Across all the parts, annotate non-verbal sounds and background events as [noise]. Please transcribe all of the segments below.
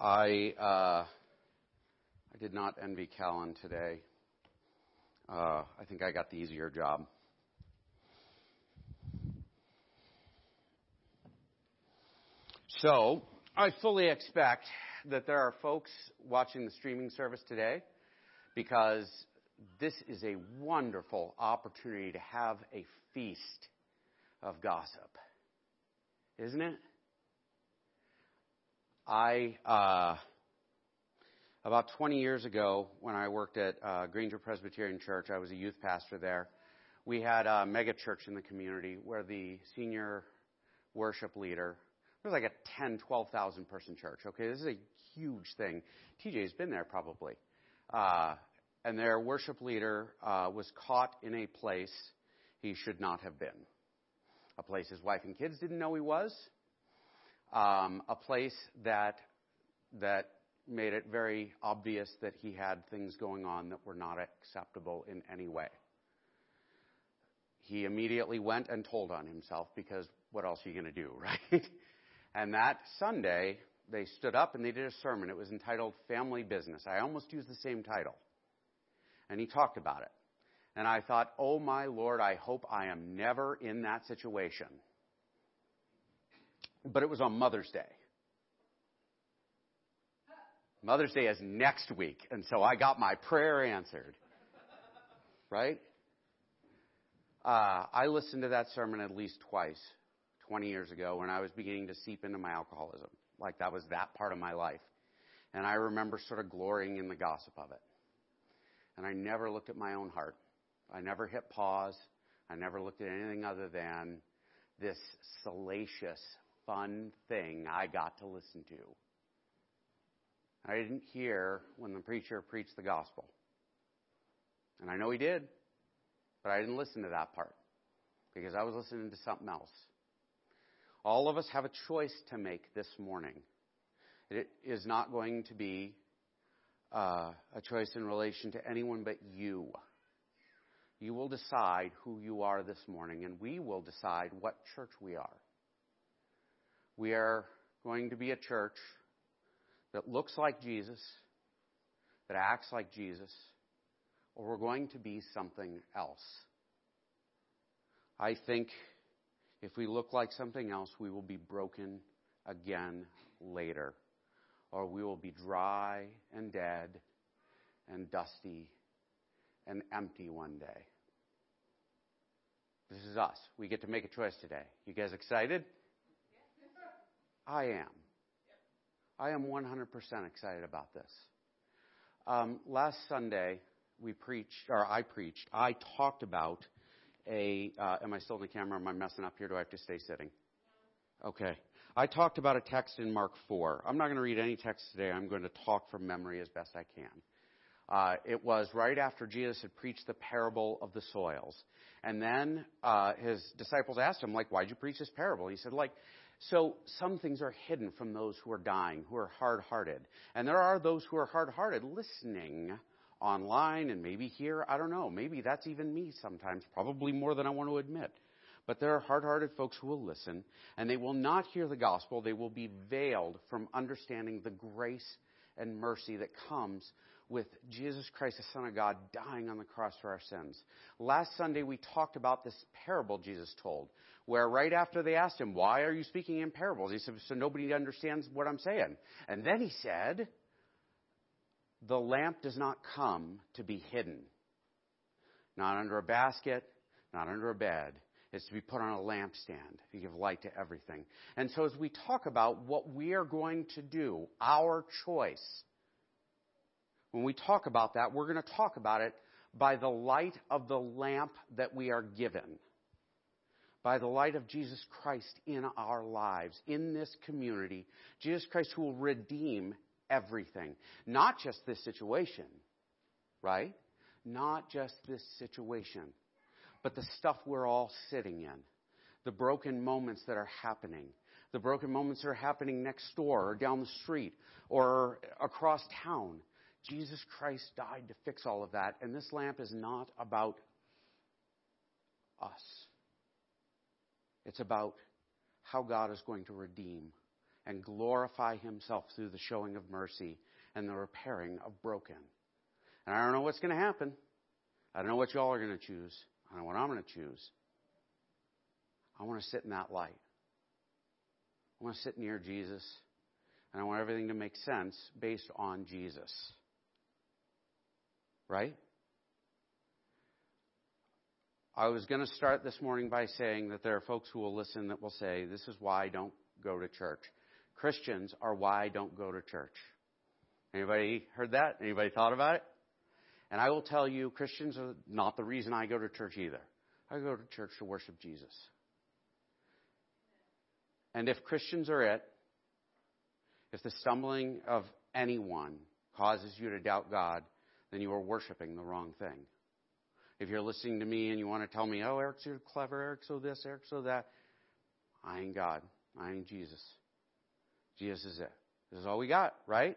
I uh, I did not envy Callan today. Uh, I think I got the easier job. So I fully expect that there are folks watching the streaming service today because this is a wonderful opportunity to have a feast of gossip, isn't it? I, uh, about 20 years ago, when I worked at uh, Granger Presbyterian Church, I was a youth pastor there. We had a mega church in the community where the senior worship leader, it was like a 10, 12,000 person church. Okay, this is a huge thing. TJ's been there probably. Uh, and their worship leader uh, was caught in a place he should not have been. A place his wife and kids didn't know he was, um, a place that that made it very obvious that he had things going on that were not acceptable in any way. He immediately went and told on himself because what else are you going to do, [laughs] right? and that Sunday, they stood up and they did a sermon. It was entitled Family Business. I almost used the same title. And he talked about it. And I thought, oh my Lord, I hope I am never in that situation but it was on Mother's Day. Mother's Day is next week, and so I got my prayer answered. Right? Uh, I listened to that sermon at least twice 20 years ago when I was beginning to seep into my alcoholism. Like that was that part of my life. And I remember sort of glorying in the gossip of it. And I never looked at my own heart. I never hit pause. I never looked at anything other than this salacious fun thing I got to listen to. I didn't hear when the preacher preached the gospel. And I know he did, but I didn't listen to that part because I was listening to something else. All of us have a choice to make this morning. It is not going to be uh, a choice in relation to anyone but you. You will decide who you are this morning, and we will decide what church we are. We are going to be a church that looks like Jesus, that acts like Jesus, or we're going to be something else. I think if we look like something else, we will be broken again later, or we will be dry and dead and dusty and empty one day. This is us. We get to make a choice today. You guys excited? I am. I am 100% excited about this. Um, last Sunday, we preached, or I preached, I talked about a, uh, am I still in the camera? Am I messing up here? Do I have to stay sitting? Okay. I talked about a text in Mark 4. I'm not going to read any text today. I'm going to talk from memory as best I can. Uh, it was right after Jesus had preached the parable of the soils. And then uh, his disciples asked him, like, why'd you preach this parable? He said, like, so some things are hidden from those who are dying, who are hard hearted. And there are those who are hard hearted listening online and maybe here. I don't know. Maybe that's even me sometimes, probably more than I want to admit. But there are hard hearted folks who will listen and they will not hear the gospel. They will be veiled from understanding the grace and mercy that comes with Jesus Christ, the Son of God, dying on the cross for our sins. Last Sunday, we talked about this parable Jesus told, where right after they asked him, Why are you speaking in parables? He said, So nobody understands what I'm saying. And then he said, The lamp does not come to be hidden, not under a basket, not under a bed. It's to be put on a lampstand to give light to everything. And so as we talk about what we are going to do, our choice, when we talk about that, we're going to talk about it by the light of the lamp that we are given. By the light of Jesus Christ in our lives, in this community. Jesus Christ who will redeem everything. Not just this situation, right? Not just this situation, but the stuff we're all sitting in. The broken moments that are happening. The broken moments that are happening next door or down the street or across town. Jesus Christ died to fix all of that, and this lamp is not about us. It's about how God is going to redeem and glorify himself through the showing of mercy and the repairing of broken. And I don't know what's going to happen. I don't know what y'all are going to choose. I don't know what I'm going to choose. I want to sit in that light. I want to sit near Jesus, and I want everything to make sense based on Jesus. Right? I was going to start this morning by saying that there are folks who will listen that will say, This is why I don't go to church. Christians are why I don't go to church. Anybody heard that? Anybody thought about it? And I will tell you, Christians are not the reason I go to church either. I go to church to worship Jesus. And if Christians are it, if the stumbling of anyone causes you to doubt God, then you are worshiping the wrong thing. If you're listening to me and you want to tell me, oh, Eric's so clever, Eric's so this, Eric's so that, I ain't God. I ain't Jesus. Jesus is it. This is all we got, right?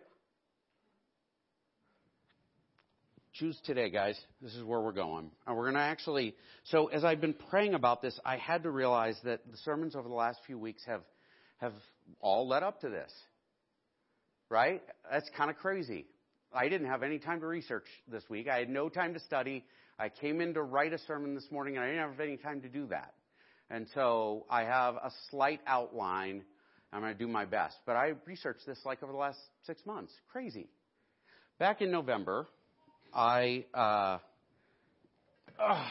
Choose today, guys. This is where we're going. And we're going to actually, so as I've been praying about this, I had to realize that the sermons over the last few weeks have, have all led up to this. Right? That's kind of crazy. I didn't have any time to research this week. I had no time to study. I came in to write a sermon this morning and I didn't have any time to do that. And so I have a slight outline. I'm going to do my best. But I researched this like over the last six months. Crazy. Back in November, I, uh, uh,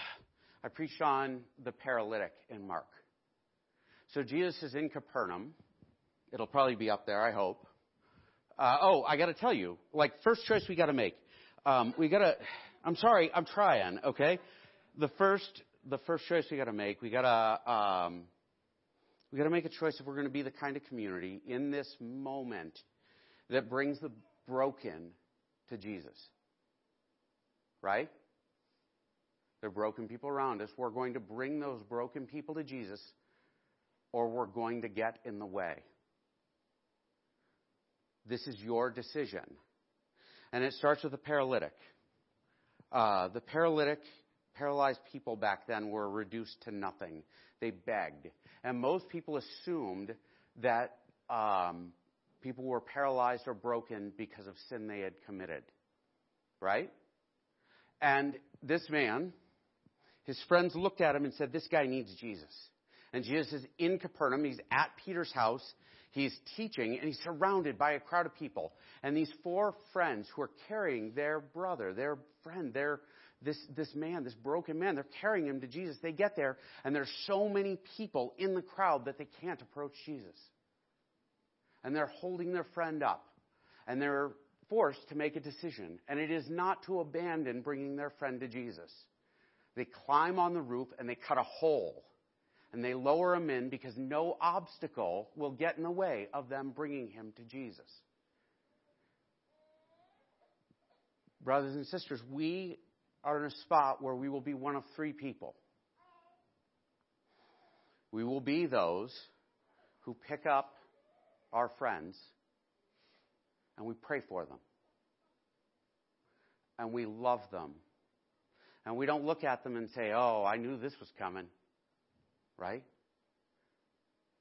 I preached on the paralytic in Mark. So Jesus is in Capernaum. It'll probably be up there, I hope. Uh, oh, I got to tell you, like first choice we got to make. Um, we got to. [sighs] I'm sorry, I'm trying. Okay, the first the first choice we got to make, we got to um, we got to make a choice if we're going to be the kind of community in this moment that brings the broken to Jesus. Right? There are broken people around us. We're going to bring those broken people to Jesus, or we're going to get in the way. This is your decision. And it starts with the paralytic. Uh, the paralytic, paralyzed people back then were reduced to nothing. They begged. And most people assumed that um, people were paralyzed or broken because of sin they had committed. Right? And this man, his friends looked at him and said, This guy needs Jesus. And Jesus is in Capernaum. He's at Peter's house. He's teaching, and he's surrounded by a crowd of people. And these four friends who are carrying their brother, their friend, their this, this man, this broken man, they're carrying him to Jesus. They get there, and there's so many people in the crowd that they can't approach Jesus. And they're holding their friend up. And they're forced to make a decision, and it is not to abandon bringing their friend to Jesus. They climb on the roof and they cut a hole and they lower him in because no obstacle will get in the way of them bringing him to Jesus. Brothers and sisters, we are in a spot where we will be one of three people. We will be those who pick up our friends and we pray for them. And we love them. And we don't look at them and say, oh, I knew this was coming. Right?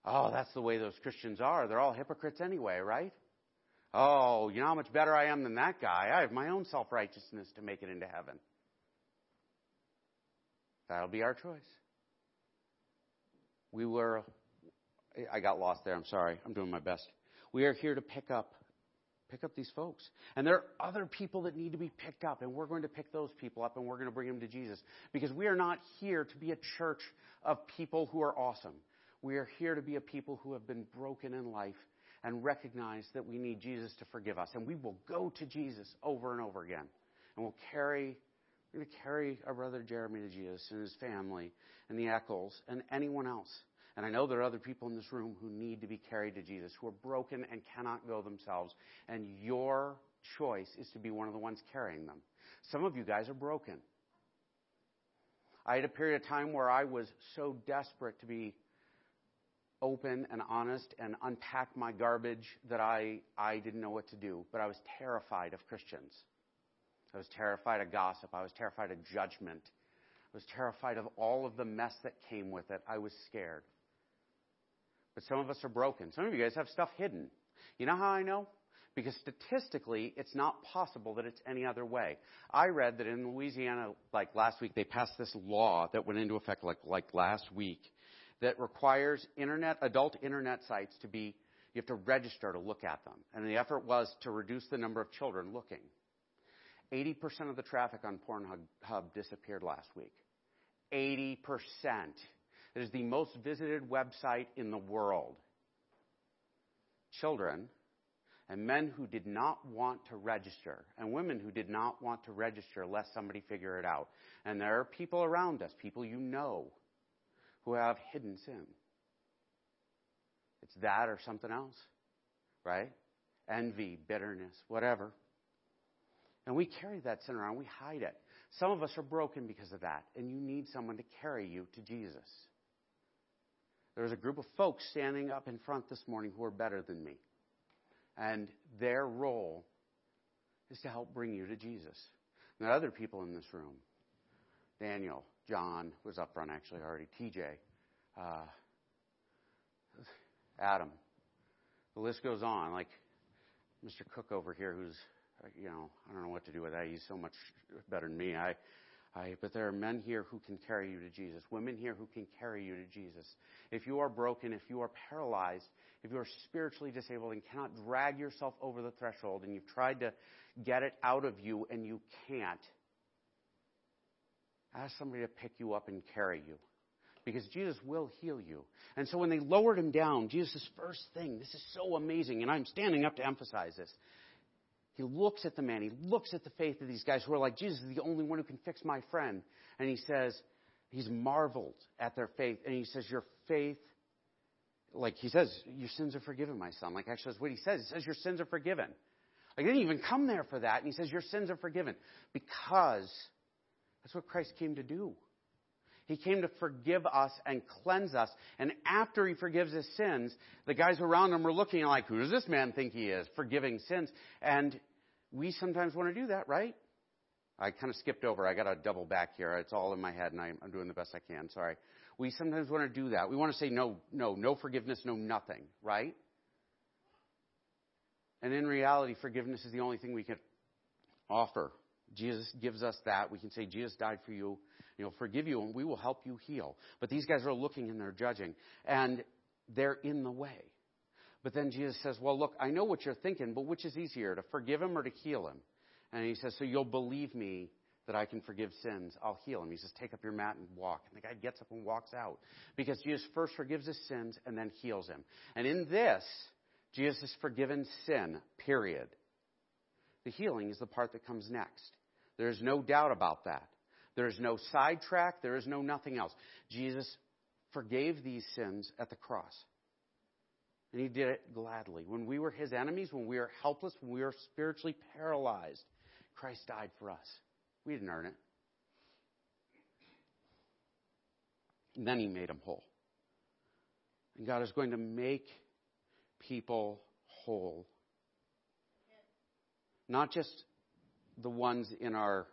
Oh, that's the way those Christians are. They're all hypocrites anyway, right? Oh, you know how much better I am than that guy? I have my own self righteousness to make it into heaven. That'll be our choice. We were, I got lost there. I'm sorry. I'm doing my best. We are here to pick up Pick up these folks. And there are other people that need to be picked up, and we're going to pick those people up and we're going to bring them to Jesus. Because we are not here to be a church of people who are awesome. We are here to be a people who have been broken in life and recognize that we need Jesus to forgive us. And we will go to Jesus over and over again. And we'll carry, we're going to carry our brother Jeremy to Jesus and his family and the Eccles and anyone else. And I know there are other people in this room who need to be carried to Jesus, who are broken and cannot go themselves. And your choice is to be one of the ones carrying them. Some of you guys are broken. I had a period of time where I was so desperate to be open and honest and unpack my garbage that I, I didn't know what to do. But I was terrified of Christians. I was terrified of gossip. I was terrified of judgment. I was terrified of all of the mess that came with it. I was scared. But some of us are broken. Some of you guys have stuff hidden. You know how I know? Because statistically, it's not possible that it's any other way. I read that in Louisiana, like last week, they passed this law that went into effect like, like last week that requires internet, adult internet sites to be, you have to register to look at them. And the effort was to reduce the number of children looking. 80% of the traffic on Pornhub disappeared last week. 80%. It is the most visited website in the world. Children and men who did not want to register and women who did not want to register lest somebody figure it out. And there are people around us, people you know, who have hidden sin. It's that or something else, right? Envy, bitterness, whatever. And we carry that sin around, we hide it. Some of us are broken because of that, and you need someone to carry you to Jesus. There's a group of folks standing up in front this morning who are better than me. And their role is to help bring you to Jesus. And there are other people in this room. Daniel, John was up front actually already, TJ, uh, Adam. The list goes on. Like Mr. Cook over here, who's, you know, I don't know what to do with that. He's so much better than me. I, But there are men here who can carry you to Jesus, women here who can carry you to Jesus. If you are broken, if you are paralyzed, if you are spiritually disabled and cannot drag yourself over the threshold and you've tried to get it out of you and you can't, ask somebody to pick you up and carry you. Because Jesus will heal you. And so when they lowered him down, Jesus' first thing, this is so amazing, and I'm standing up to emphasize this. He looks at the man, he looks at the faith of these guys who are like, Jesus is the only one who can fix my friend. And he says, he's marveled at their faith, and he says, Your faith like he says, your sins are forgiven, my son. Like actually that's what he says. He says your sins are forgiven. Like he didn't even come there for that. And he says your sins are forgiven because that's what Christ came to do. He came to forgive us and cleanse us. And after he forgives his sins, the guys around him were looking like, who does this man think he is? Forgiving sins. And we sometimes want to do that, right? I kind of skipped over. I got to double back here. It's all in my head, and I'm, doing the best I can. Sorry. We sometimes want to do that. We want to say no, no, no forgiveness, no nothing, right? And in reality, forgiveness is the only thing we can offer. Jesus gives us that. We can say, Jesus died for you. He'll forgive you, and we will help you heal. But these guys are looking and they're judging, and they're in the way. But then Jesus says, Well, look, I know what you're thinking, but which is easier, to forgive him or to heal him? And he says, So you'll believe me that I can forgive sins, I'll heal him. He says, Take up your mat and walk. And the guy gets up and walks out. Because Jesus first forgives his sins and then heals him. And in this, Jesus has forgiven sin, period. The healing is the part that comes next. There is no doubt about that. There is no sidetrack. There is no nothing else. Jesus forgave these sins at the cross. And he did it gladly. When we were his enemies, when we were helpless, when we were spiritually paralyzed, Christ died for us. We didn't earn it. And then he made them whole. And God is going to make people whole. Not just the ones in our,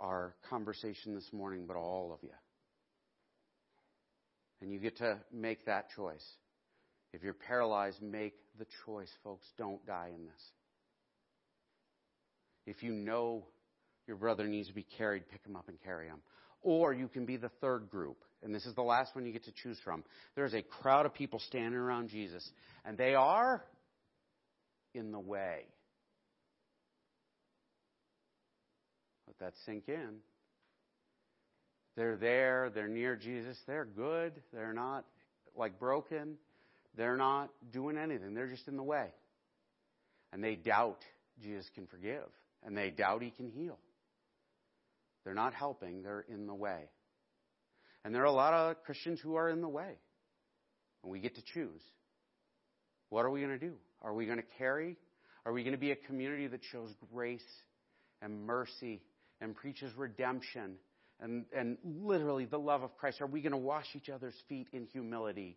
our conversation this morning, but all of you. And you get to make that choice. If you're paralyzed, make the choice, folks. Don't die in this. If you know your brother needs to be carried, pick him up and carry him. Or you can be the third group, and this is the last one you get to choose from. There's a crowd of people standing around Jesus, and they are in the way. Let that sink in. They're there, they're near Jesus, they're good, they're not like broken, they're not doing anything, they're just in the way. And they doubt Jesus can forgive, and they doubt he can heal. They're not helping, they're in the way. And there are a lot of Christians who are in the way. And we get to choose. What are we going to do? Are we going to carry? Are we going to be a community that shows grace and mercy and preaches redemption and, and literally the love of Christ? Are we going to wash each other's feet in humility?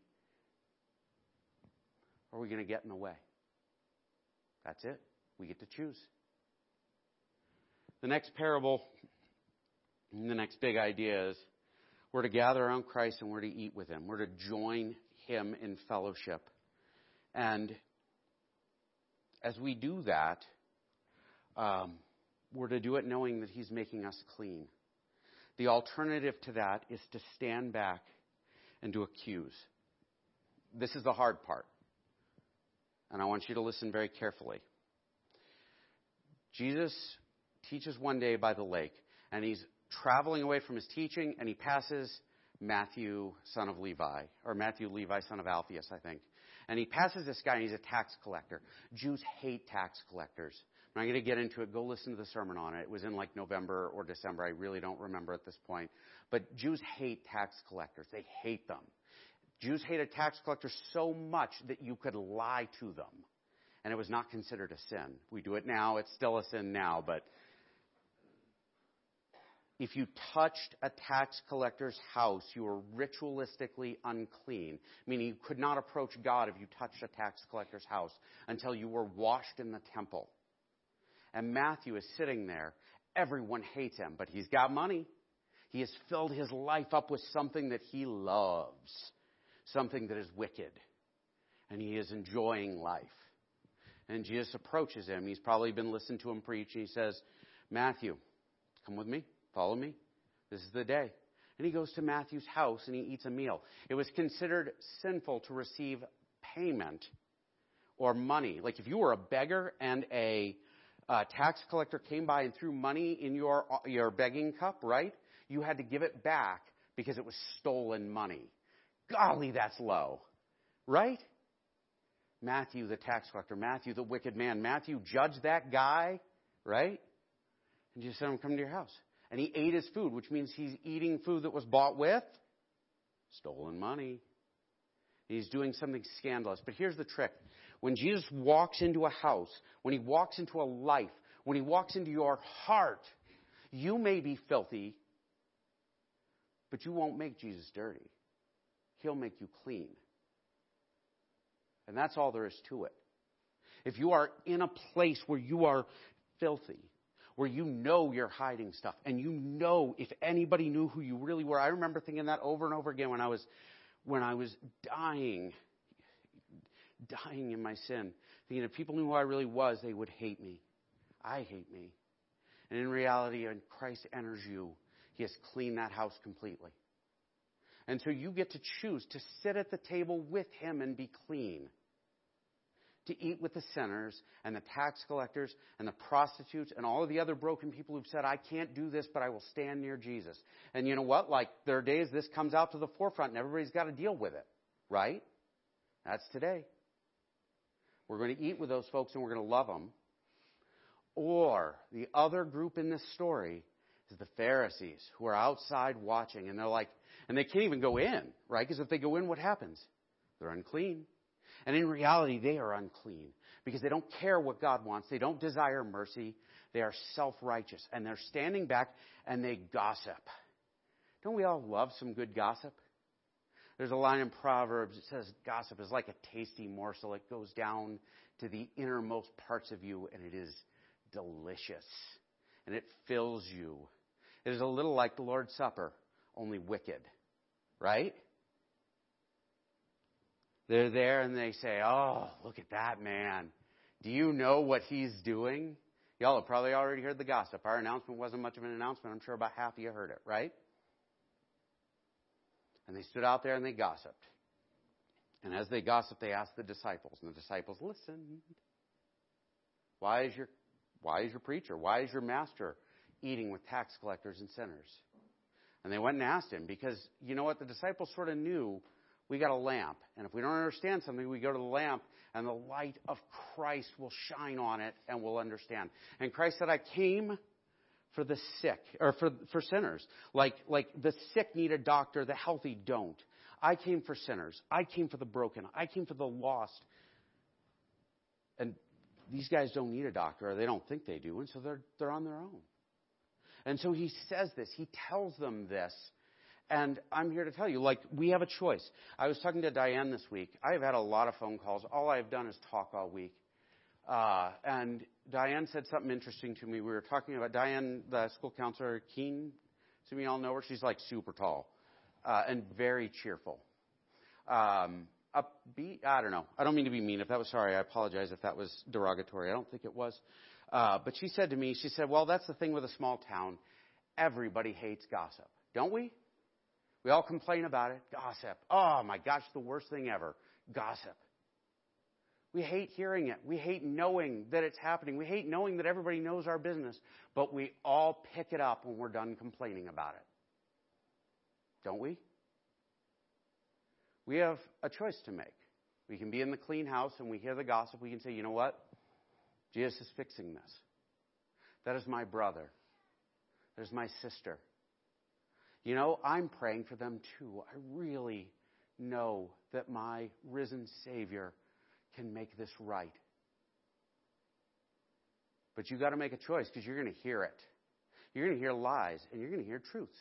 Or are we going to get in the way? That's it. We get to choose. The next parable the next big idea is we're to gather around Christ and we're to eat with Him. We're to join Him in fellowship. And as we do that, um, we're to do it knowing that He's making us clean. The alternative to that is to stand back and to accuse. This is the hard part. And I want you to listen very carefully. Jesus teaches one day by the lake, and he's traveling away from his teaching, and he passes Matthew, son of Levi, or Matthew, Levi, son of Alphaeus, I think. And he passes this guy, and he's a tax collector. Jews hate tax collectors. I'm not going to get into it. Go listen to the sermon on it. It was in like November or December. I really don't remember at this point. But Jews hate tax collectors. They hate them. Jews hated tax collectors so much that you could lie to them. And it was not considered a sin. We do it now. It's still a sin now, but if you touched a tax collector's house, you were ritualistically unclean, meaning you could not approach God if you touched a tax collector's house until you were washed in the temple. And Matthew is sitting there. Everyone hates him, but he's got money. He has filled his life up with something that he loves, something that is wicked. And he is enjoying life. And Jesus approaches him. He's probably been listening to him preach. And he says, Matthew, come with me. Follow me. This is the day. And he goes to Matthew's house and he eats a meal. It was considered sinful to receive payment or money. Like if you were a beggar and a uh, tax collector came by and threw money in your, your begging cup, right? You had to give it back because it was stolen money. Golly, that's low. Right? Matthew, the tax collector, Matthew, the wicked man, Matthew judged that guy, right? And Jesus said, I'm coming to your house and he ate his food, which means he's eating food that was bought with stolen money. He's doing something scandalous. But here's the trick. When Jesus walks into a house, when he walks into a life, when he walks into your heart, you may be filthy, but you won't make Jesus dirty. He'll make you clean. And that's all there is to it. If you are in a place where you are filthy, where you know you're hiding stuff and you know if anybody knew who you really were. I remember thinking that over and over again when I was when I was dying dying in my sin, thinking if people knew who I really was, they would hate me. I hate me. And in reality, when Christ enters you, he has cleaned that house completely. And so you get to choose to sit at the table with him and be clean to eat with the sinners and the tax collectors and the prostitutes and all of the other broken people who've said, I can't do this, but I will stand near Jesus. And you know what? Like, there are days this comes out to the forefront and everybody's got to deal with it, right? That's today. We're going to eat with those folks and we're going to love them. Or the other group in this story is the Pharisees who are outside watching and they're like, and they can't even go in, right? Because if they go in, what happens? They're unclean. And in reality, they are unclean because they don't care what God wants. They don't desire mercy. They are self righteous. And they're standing back and they gossip. Don't we all love some good gossip? There's a line in Proverbs that says gossip is like a tasty morsel. It goes down to the innermost parts of you and it is delicious. And it fills you. It is a little like the Lord's Supper, only wicked. Right? They're there and they say, Oh, look at that man. Do you know what he's doing? Y'all have probably already heard the gossip. Our announcement wasn't much of an announcement. I'm sure about half of you heard it, right? And they stood out there and they gossiped. And as they gossiped, they asked the disciples, and the disciples listened. Why is your, why is your preacher, why is your master eating with tax collectors and sinners? And they went and asked him because, you know what, the disciples sort of knew we got a lamp. And if we don't understand something, we go to the lamp and the light of Christ will shine on it and we'll understand. And Christ said, I came for the sick, or for, for sinners. Like, like the sick need a doctor, the healthy don't. I came for sinners. I came for the broken. I came for the lost. And these guys don't need a doctor, or they don't think they do, and so they're, they're on their own. And so he says this, he tells them this and I'm here to tell you, like, we have a choice. I was talking to Diane this week. I've had a lot of phone calls. All I've done is talk all week. Uh, and Diane said something interesting to me. We were talking about Diane, the school counselor, Keen. Some of y'all know her. She's like super tall uh, and very cheerful. um, upbeat. I don't know. I don't mean to be mean. If that was sorry, I apologize if that was derogatory. I don't think it was. Uh, but she said to me, she said, "Well, that's the thing with a small town. Everybody hates gossip, don't we? We all complain about it. Gossip. Oh my gosh, the worst thing ever. Gossip. We hate hearing it. We hate knowing that it's happening. We hate knowing that everybody knows our business. But we all pick it up when we're done complaining about it. Don't we? We have a choice to make. We can be in the clean house and we hear the gossip. We can say, you know what? Jesus is fixing this. That is my brother. There's my sister. You know, I'm praying for them too. I really know that my risen Savior can make this right. But you've got to make a choice because you're going to hear it. You're going to hear lies and you're going to hear truths.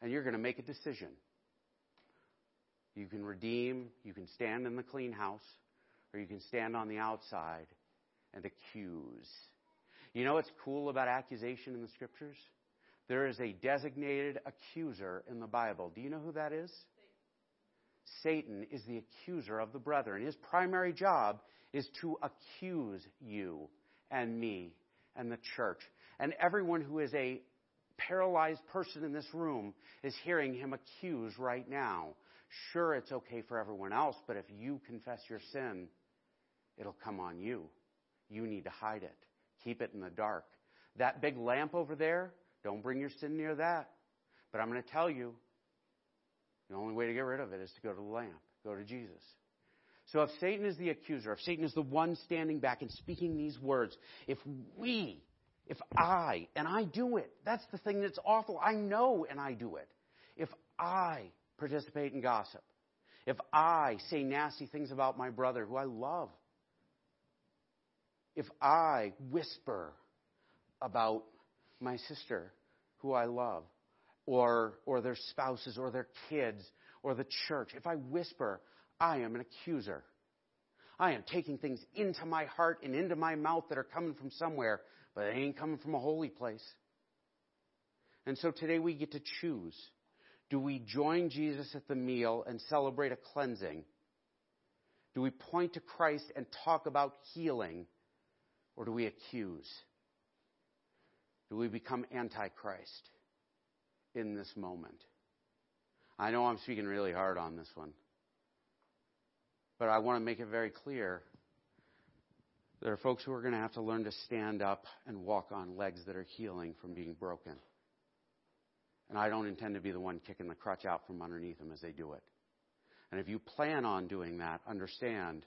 And you're going to make a decision. You can redeem, you can stand in the clean house, or you can stand on the outside and the accuse. You know what's cool about accusation in the scriptures? There is a designated accuser in the Bible. Do you know who that is? Satan is the accuser of the brethren. His primary job is to accuse you and me and the church. And everyone who is a paralyzed person in this room is hearing him accuse right now. Sure, it's okay for everyone else, but if you confess your sin, it'll come on you. You need to hide it. Keep it in the dark. That big lamp over there, don't bring your sin near that. But I'm going to tell you, the only way to get rid of it is to go to the lamp, go to Jesus. So if Satan is the accuser, if Satan is the one standing back and speaking these words, if we, if I, and I do it, that's the thing that's awful. I know and I do it. If I participate in gossip, if I say nasty things about my brother who I love, if I whisper about my sister who I love, or, or their spouses, or their kids, or the church, if I whisper, I am an accuser. I am taking things into my heart and into my mouth that are coming from somewhere, but they ain't coming from a holy place. And so today we get to choose. Do we join Jesus at the meal and celebrate a cleansing? Do we point to Christ and talk about healing? Or do we accuse? Do we become antichrist in this moment? I know I'm speaking really hard on this one, but I want to make it very clear. There are folks who are going to have to learn to stand up and walk on legs that are healing from being broken. And I don't intend to be the one kicking the crutch out from underneath them as they do it. And if you plan on doing that, understand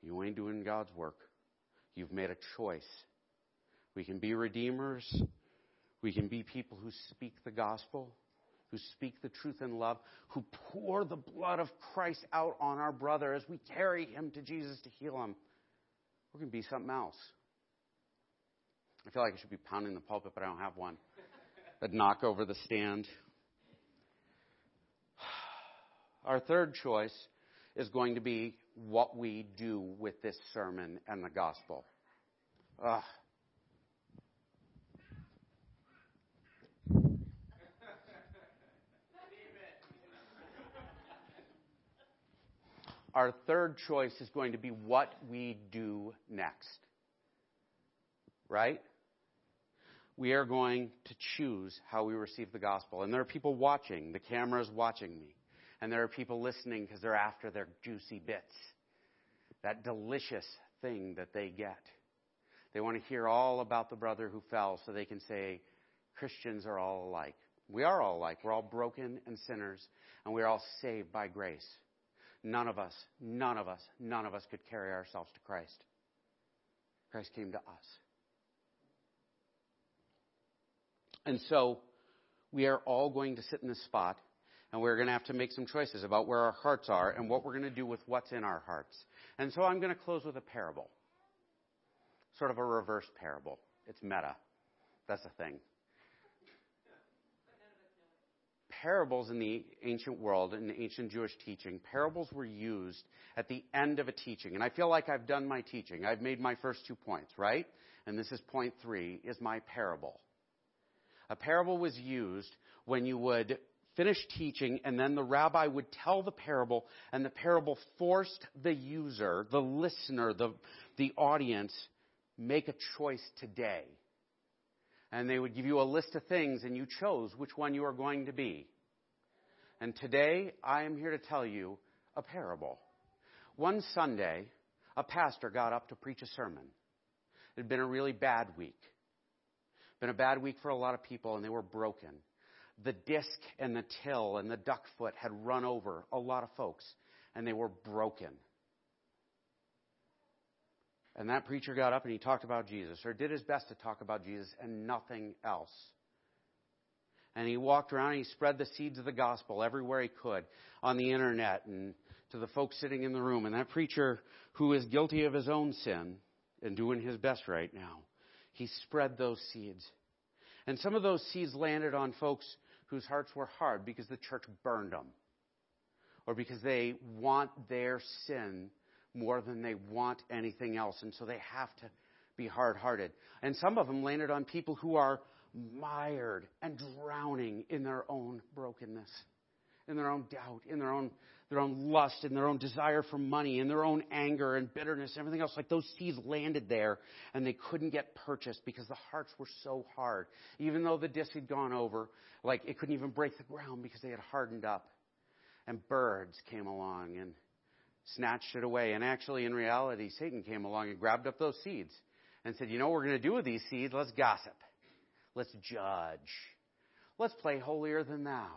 you ain't doing God's work. You've made a choice. We can be redeemers. We can be people who speak the gospel, who speak the truth in love, who pour the blood of Christ out on our brother as we carry him to Jesus to heal him. We're going to be something else. I feel like I should be pounding the pulpit, but I don't have one. I'd knock over the stand. [sighs] Our third choice is going to be what we do with this sermon and the gospel. Ugh. Our third choice is going to be what we do next. Right? we are going to choose how we receive the gospel. And there are people watching. The camera is watching me. And there are people listening because they're after their juicy bits. That delicious thing that they get. They want to hear all about the brother who fell so they can say, Christians are all alike. We are all alike. We're all broken and sinners, and we're all saved by grace. None of us, none of us, none of us could carry ourselves to Christ. Christ came to us. And so we are all going to sit in this spot and we're going to have to make some choices about where our hearts are and what we're going to do with what's in our hearts. And so I'm going to close with a parable. Sort of a reverse parable. It's meta. That's a thing. Parables in the ancient world, in the ancient Jewish teaching, parables were used at the end of a teaching. And I feel like I've done my teaching. I've made my first two points, right? And this is point three, is my parable. A parable was used when you would finish teaching, and then the rabbi would tell the parable, and the parable forced the user, the listener, the, the audience, make a choice today. And they would give you a list of things, and you chose which one you are going to be. And today, I am here to tell you a parable. One Sunday, a pastor got up to preach a sermon. It had been a really bad week. Been a bad week for a lot of people, and they were broken the disc and the till and the duck foot had run over a lot of folks, and they were broken. And that preacher got up and he talked about Jesus, or did his best to talk about Jesus and nothing else. And he walked around and he spread the seeds of the gospel everywhere he could on the internet and to the folks sitting in the room. And that preacher, who is guilty of his own sin and doing his best right now, he spread those seeds. And some of those seeds landed on folks whose hearts were hard because the church burned them or because they want their sin more than they want anything else. And so they have to be hard hearted. And some of them landed on people who are mired and drowning in their own brokenness, in their own doubt, in their own their own lust in their own desire for money in their own anger and bitterness and everything else. Like those seeds landed there and they couldn't get purchased because the hearts were so hard. Even though the disc had gone over, like it couldn't even break the ground because they had hardened up. And birds came along and snatched it away. And actually, in reality, Satan came along and grabbed up those seeds and said, You know what we're going to do with these seeds? Let's gossip. Let's judge. Let's play holier than thou.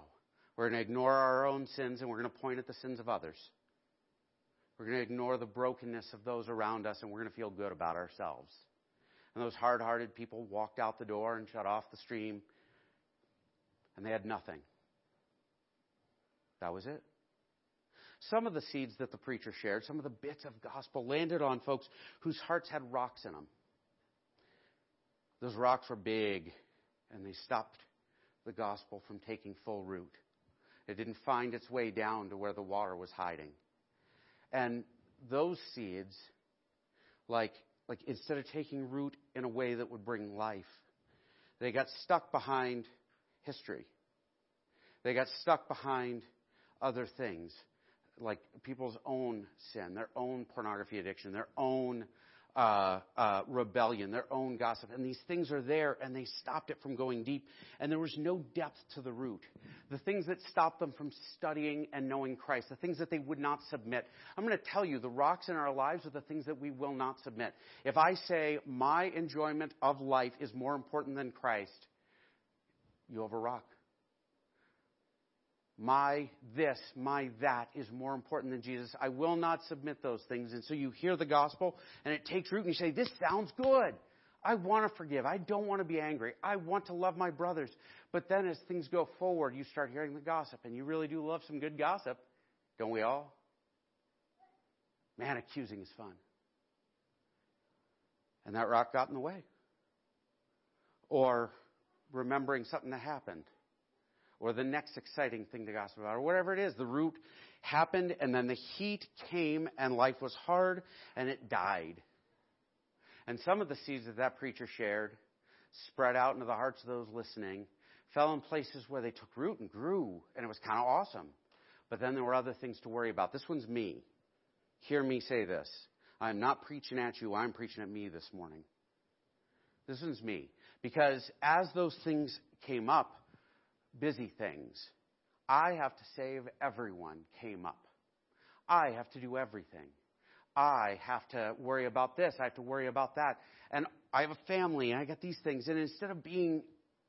We're going to ignore our own sins and we're going to point at the sins of others. We're going to ignore the brokenness of those around us and we're going to feel good about ourselves. And those hard hearted people walked out the door and shut off the stream and they had nothing. That was it. Some of the seeds that the preacher shared, some of the bits of gospel landed on folks whose hearts had rocks in them. Those rocks were big and they stopped the gospel from taking full root. It didn't find its way down to where the water was hiding. And those seeds, like, like instead of taking root in a way that would bring life, they got stuck behind history. They got stuck behind other things, like people's own sin, their own pornography addiction, their own uh, uh, rebellion, their own gossip. And these things are there, and they stopped it from going deep. And there was no depth to the root. The things that stopped them from studying and knowing Christ, the things that they would not submit. I'm going to tell you, the rocks in our lives are the things that we will not submit. If I say my enjoyment of life is more important than Christ, you have a rock my this, my that is more important than Jesus. I will not submit those things. And so you hear the gospel and it takes root and you say, This sounds good. I want to forgive. I don't want to be angry. I want to love my brothers. But then as things go forward, you start hearing the gossip. And you really do love some good gossip. Don't we all? Man, accusing is fun. And that rock got in the way. Or remembering something that happened or the next exciting thing to gossip about, or whatever it is. The root happened, and then the heat came, and life was hard, and it died. And some of the seeds that that preacher shared spread out into the hearts of those listening, fell in places where they took root and grew, and it was kind of awesome. But then there were other things to worry about. This one's me. Hear me say this. I'm not preaching at you, I'm preaching at me this morning. This one's me. Because as those things came up, busy things. I have to save everyone came up. I have to do everything. I have to worry about this. I have to worry about that. And I have a family and I got these things. And instead of being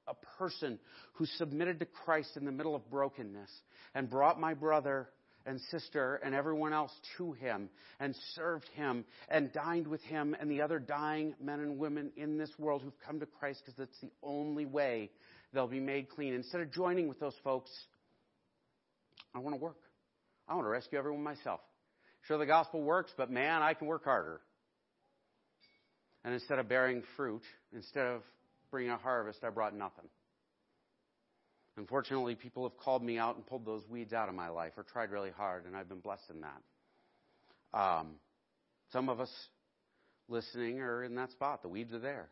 a person who submitted to Christ in the middle of brokenness and brought my brother and sister and everyone else to him and served him and dined with him and the other dying men and women in this world who've come to Christ because it's the only way they'll be made clean. Instead of joining with those folks, I want to work. I want to rescue everyone myself. Sure, the gospel works, but man, I can work harder. And instead of bearing fruit, instead of bringing a harvest, I brought nothing. Unfortunately, people have called me out and pulled those weeds out of my life or tried really hard, and I've been blessed in that. Um, some of us listening are in that spot. The weeds are there.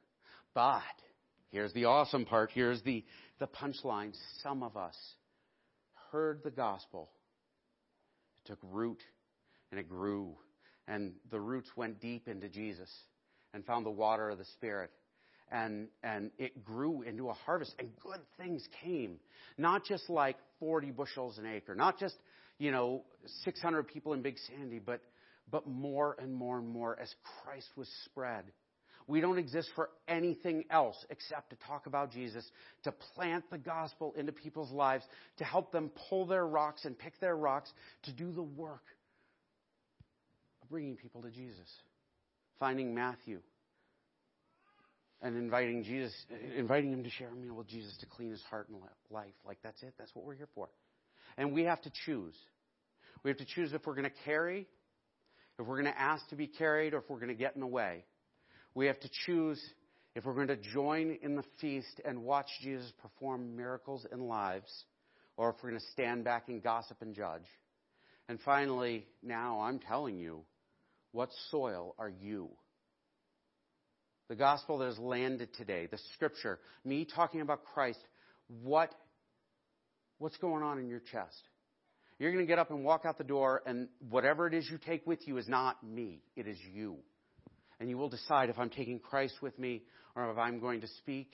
But Here's the awesome part. Here's the, the punchline. Some of us heard the gospel, it took root and it grew. And the roots went deep into Jesus and found the water of the Spirit. And, and it grew into a harvest and good things came. Not just like 40 bushels an acre, not just, you know, 600 people in Big Sandy, but, but more and more and more as Christ was spread. We don't exist for anything else except to talk about Jesus, to plant the gospel into people's lives, to help them pull their rocks and pick their rocks, to do the work of bringing people to Jesus. Finding Matthew and inviting Jesus, inviting him to share a meal with Jesus to clean his heart and life. Like that's it. That's what we're here for. And we have to choose. We have to choose if we're going to carry, if we're going to ask to be carried, or if we're going to get in the way. We have to choose if we're going to join in the feast and watch Jesus perform miracles in lives, or if we're going to stand back and gossip and judge. And finally, now I'm telling you, what soil are you? The gospel that has landed today, the scripture, me talking about Christ, what, what's going on in your chest? You're going to get up and walk out the door, and whatever it is you take with you is not me, it is you and you will decide if I'm taking Christ with me or if I'm going to speak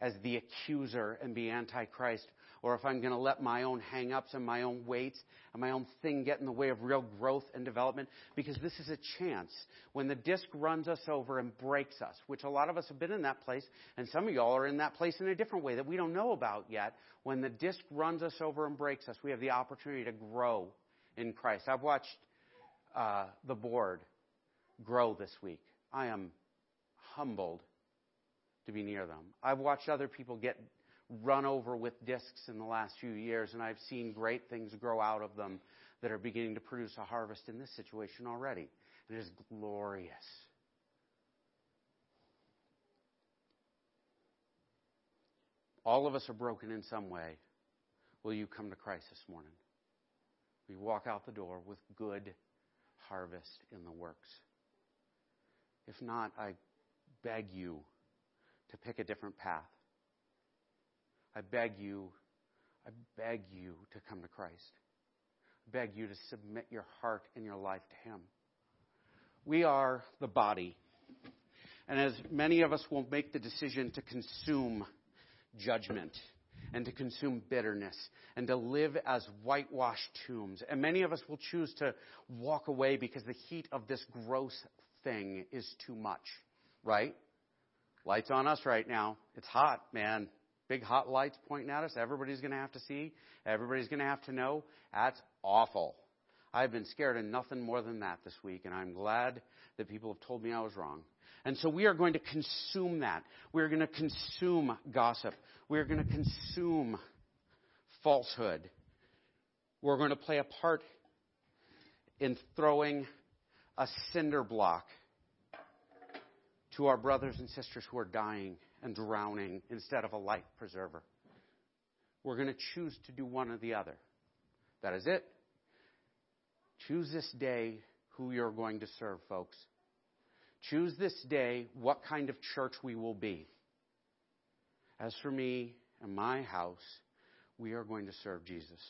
as the accuser and be antichrist or if I'm going to let my own hang ups and my own weights and my own thing get in the way of real growth and development because this is a chance when the disc runs us over and breaks us, which a lot of us have been in that place, and some of y'all are in that place in a different way that we don't know about yet. When the disc runs us over and breaks us, we have the opportunity to grow in Christ. I've watched uh, the board grow this week. I am humbled to be near them. I've watched other people get run over with discs in the last few years, and I've seen great things grow out of them that are beginning to produce a harvest in this situation already. It is glorious. All of us are broken in some way. Will you come to Christ this morning? We walk out the door with good harvest in the works. If not, I beg you to pick a different path. I beg you, I beg you to come to Christ. I beg you to submit your heart and your life to Him. We are the body. And as many of us will make the decision to consume judgment and to consume bitterness and to live as whitewashed tombs. And many of us will choose to walk away because the heat of this gross thing is too much, right? Lights on us right now. It's hot, man. Big hot lights pointing at us. Everybody's going to have to see. Everybody's going to have to know. That's awful. I've been scared of nothing more than that this week, and I'm glad that people have told me I was wrong. And so we are going to consume that. We're going to consume gossip. We're going to consume falsehood. We're going to play a part in throwing a cinder block to our brothers and sisters who are dying and drowning instead of a life preserver. We're going to choose to do one or the other. That is it. Choose this day who you're going to serve, folks. Choose this day what kind of church we will be. As for me and my house, we are going to serve Jesus.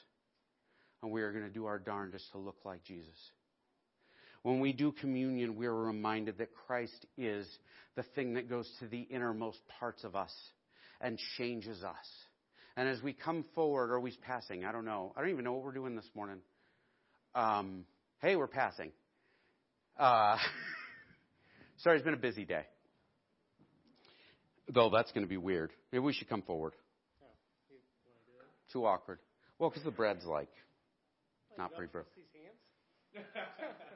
And we are going to do our darndest to look like Jesus. When we do communion, we are reminded that Christ is the thing that goes to the innermost parts of us and changes us. And as we come forward, are we passing? I don't know. I don't even know what we're doing this morning. Um, hey, we're passing. Uh, [laughs] sorry, it's been a busy day. Though that's going to be weird. Maybe we should come forward. Oh, Too awkward. Well, because the bread's like not broke. [laughs]